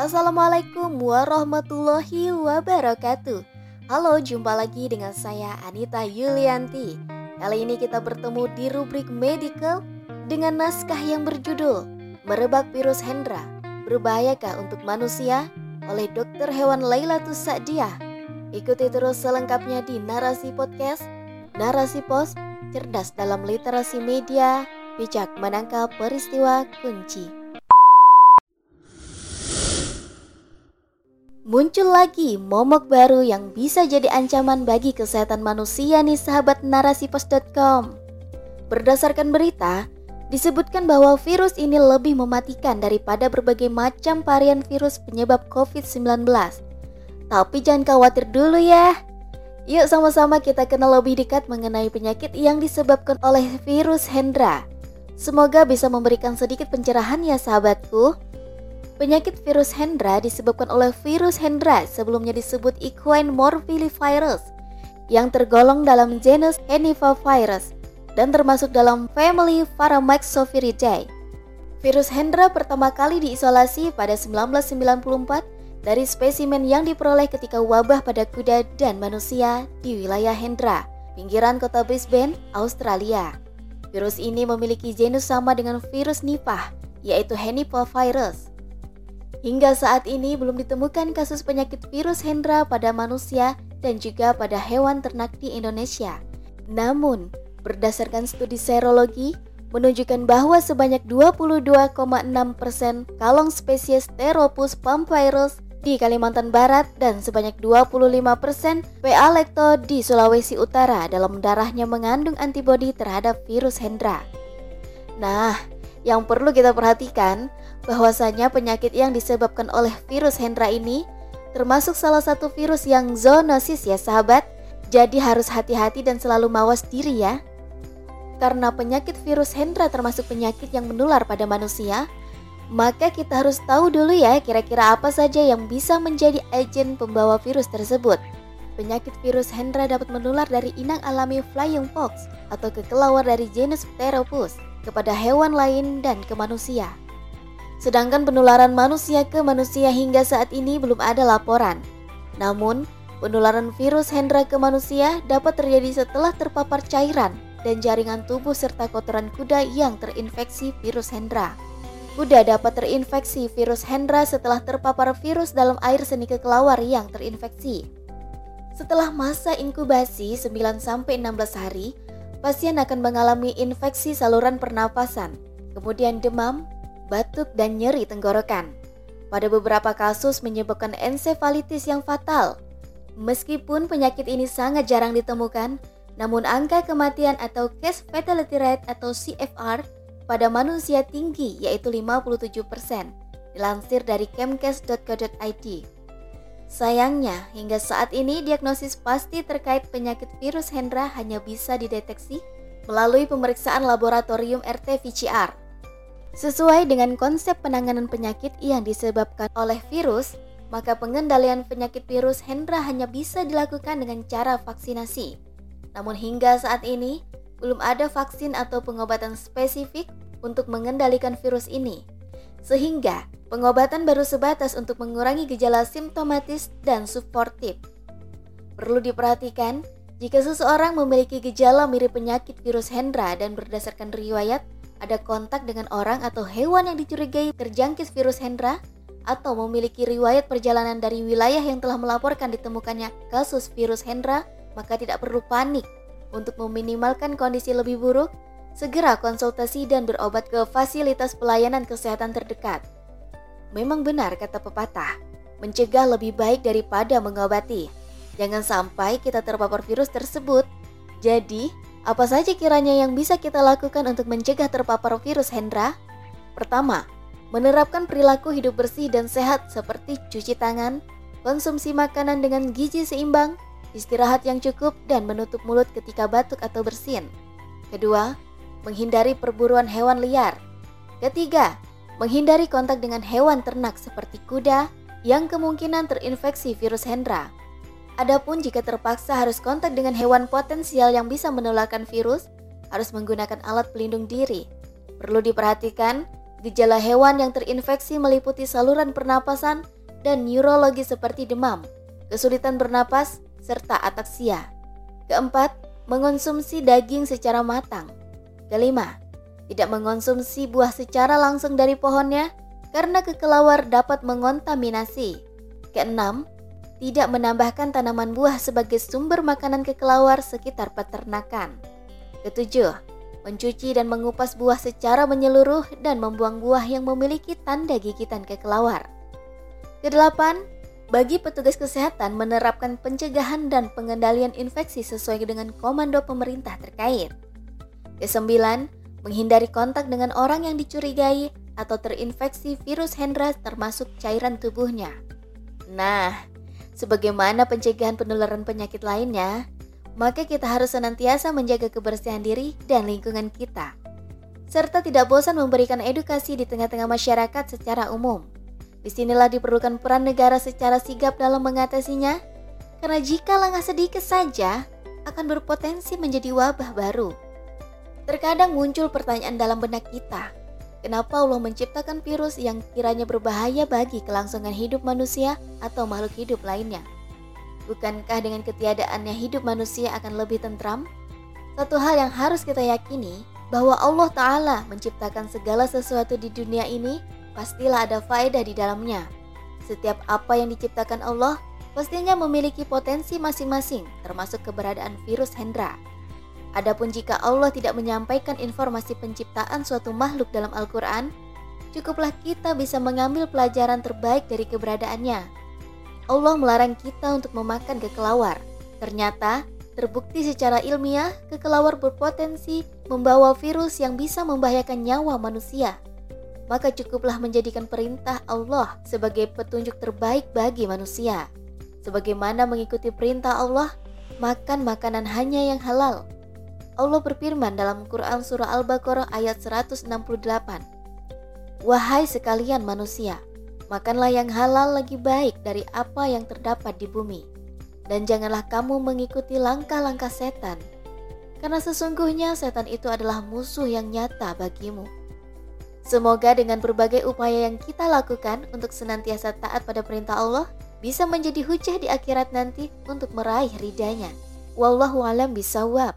Assalamualaikum warahmatullahi wabarakatuh. Halo, jumpa lagi dengan saya Anita Yulianti. Kali ini kita bertemu di rubrik medical dengan naskah yang berjudul Merebak Virus Hendra. Berbahayakah untuk manusia? oleh dokter hewan Lailatus Sa'diah. Ikuti terus selengkapnya di Narasi Podcast. Narasi Pos, cerdas dalam literasi media, bijak menangkap peristiwa kunci. Muncul lagi momok baru yang bisa jadi ancaman bagi kesehatan manusia nih sahabat narasipos.com. Berdasarkan berita, disebutkan bahwa virus ini lebih mematikan daripada berbagai macam varian virus penyebab COVID-19. Tapi jangan khawatir dulu ya. Yuk sama-sama kita kenal lebih dekat mengenai penyakit yang disebabkan oleh virus Hendra. Semoga bisa memberikan sedikit pencerahan ya sahabatku. Penyakit virus Hendra disebabkan oleh virus Hendra sebelumnya disebut equine morbillivirus yang tergolong dalam genus Henipavirus dan termasuk dalam family Pharamyxoviridae. Virus Hendra pertama kali diisolasi pada 1994 dari spesimen yang diperoleh ketika wabah pada kuda dan manusia di wilayah Hendra, pinggiran kota Brisbane, Australia. Virus ini memiliki genus sama dengan virus Nipah, yaitu Henipavirus. Hingga saat ini belum ditemukan kasus penyakit virus Hendra pada manusia dan juga pada hewan ternak di Indonesia. Namun, berdasarkan studi serologi, menunjukkan bahwa sebanyak 22,6% kalong spesies Theropus pampyrus di Kalimantan Barat dan sebanyak 25% PA lecto di Sulawesi Utara dalam darahnya mengandung antibodi terhadap virus Hendra. Nah, yang perlu kita perhatikan bahwasanya penyakit yang disebabkan oleh virus Hendra ini termasuk salah satu virus yang zoonosis ya sahabat. Jadi harus hati-hati dan selalu mawas diri ya. Karena penyakit virus Hendra termasuk penyakit yang menular pada manusia, maka kita harus tahu dulu ya kira-kira apa saja yang bisa menjadi agen pembawa virus tersebut. Penyakit virus Hendra dapat menular dari inang alami flying fox atau kekelawar dari genus Pteropus kepada hewan lain dan ke manusia. Sedangkan penularan manusia ke manusia hingga saat ini belum ada laporan. Namun, penularan virus Hendra ke manusia dapat terjadi setelah terpapar cairan dan jaringan tubuh serta kotoran kuda yang terinfeksi virus Hendra. Kuda dapat terinfeksi virus Hendra setelah terpapar virus dalam air seni kekelawar yang terinfeksi. Setelah masa inkubasi 9-16 hari, pasien akan mengalami infeksi saluran pernapasan, kemudian demam, batuk, dan nyeri tenggorokan. Pada beberapa kasus menyebabkan ensefalitis yang fatal. Meskipun penyakit ini sangat jarang ditemukan, namun angka kematian atau case fatality rate atau CFR pada manusia tinggi yaitu 57%, dilansir dari kemkes.co.id. Sayangnya, hingga saat ini diagnosis pasti terkait penyakit virus Hendra hanya bisa dideteksi melalui pemeriksaan laboratorium RT-PCR Sesuai dengan konsep penanganan penyakit yang disebabkan oleh virus, maka pengendalian penyakit virus Hendra hanya bisa dilakukan dengan cara vaksinasi. Namun hingga saat ini, belum ada vaksin atau pengobatan spesifik untuk mengendalikan virus ini. Sehingga, pengobatan baru sebatas untuk mengurangi gejala simptomatis dan suportif. Perlu diperhatikan, jika seseorang memiliki gejala mirip penyakit virus Hendra dan berdasarkan riwayat, ada kontak dengan orang atau hewan yang dicurigai terjangkit virus Hendra atau memiliki riwayat perjalanan dari wilayah yang telah melaporkan ditemukannya kasus virus Hendra, maka tidak perlu panik. Untuk meminimalkan kondisi lebih buruk, segera konsultasi dan berobat ke fasilitas pelayanan kesehatan terdekat. Memang benar kata pepatah, mencegah lebih baik daripada mengobati. Jangan sampai kita terpapar virus tersebut. Jadi, apa saja kiranya yang bisa kita lakukan untuk mencegah terpapar virus Hendra? Pertama, menerapkan perilaku hidup bersih dan sehat seperti cuci tangan, konsumsi makanan dengan gizi seimbang, istirahat yang cukup, dan menutup mulut ketika batuk atau bersin. Kedua, menghindari perburuan hewan liar. Ketiga, menghindari kontak dengan hewan ternak seperti kuda yang kemungkinan terinfeksi virus Hendra. Adapun jika terpaksa harus kontak dengan hewan potensial yang bisa menularkan virus, harus menggunakan alat pelindung diri. Perlu diperhatikan, Gejala hewan yang terinfeksi meliputi saluran pernapasan dan neurologi seperti demam, kesulitan bernapas, serta ataksia. Keempat, mengonsumsi daging secara matang. Kelima, tidak mengonsumsi buah secara langsung dari pohonnya karena kekelawar dapat mengontaminasi. Keenam, tidak menambahkan tanaman buah sebagai sumber makanan kekelawar sekitar peternakan. Ketujuh, mencuci dan mengupas buah secara menyeluruh dan membuang buah yang memiliki tanda gigitan kekelawar. Kedelapan, bagi petugas kesehatan menerapkan pencegahan dan pengendalian infeksi sesuai dengan komando pemerintah terkait. Kesembilan, menghindari kontak dengan orang yang dicurigai atau terinfeksi virus Hendra termasuk cairan tubuhnya. Nah, sebagaimana pencegahan penularan penyakit lainnya, maka kita harus senantiasa menjaga kebersihan diri dan lingkungan kita, serta tidak bosan memberikan edukasi di tengah-tengah masyarakat secara umum. Di sinilah diperlukan peran negara secara sigap dalam mengatasinya, karena jika lengah sedikit saja akan berpotensi menjadi wabah baru. Terkadang muncul pertanyaan dalam benak kita, kenapa Allah menciptakan virus yang kiranya berbahaya bagi kelangsungan hidup manusia atau makhluk hidup lainnya? Bukankah dengan ketiadaannya hidup manusia akan lebih tentram? Satu hal yang harus kita yakini bahwa Allah Ta'ala menciptakan segala sesuatu di dunia ini pastilah ada faedah di dalamnya. Setiap apa yang diciptakan Allah pastinya memiliki potensi masing-masing termasuk keberadaan virus Hendra. Adapun jika Allah tidak menyampaikan informasi penciptaan suatu makhluk dalam Al-Quran, cukuplah kita bisa mengambil pelajaran terbaik dari keberadaannya Allah melarang kita untuk memakan kekelawar. Ternyata, terbukti secara ilmiah, kekelawar berpotensi membawa virus yang bisa membahayakan nyawa manusia. Maka cukuplah menjadikan perintah Allah sebagai petunjuk terbaik bagi manusia. Sebagaimana mengikuti perintah Allah, makan makanan hanya yang halal. Allah berfirman dalam Quran Surah Al-Baqarah ayat 168. Wahai sekalian manusia, Makanlah yang halal lagi baik dari apa yang terdapat di bumi. Dan janganlah kamu mengikuti langkah-langkah setan. Karena sesungguhnya setan itu adalah musuh yang nyata bagimu. Semoga dengan berbagai upaya yang kita lakukan untuk senantiasa taat pada perintah Allah, bisa menjadi hujah di akhirat nanti untuk meraih ridhanya. Wallahu alam bisawab.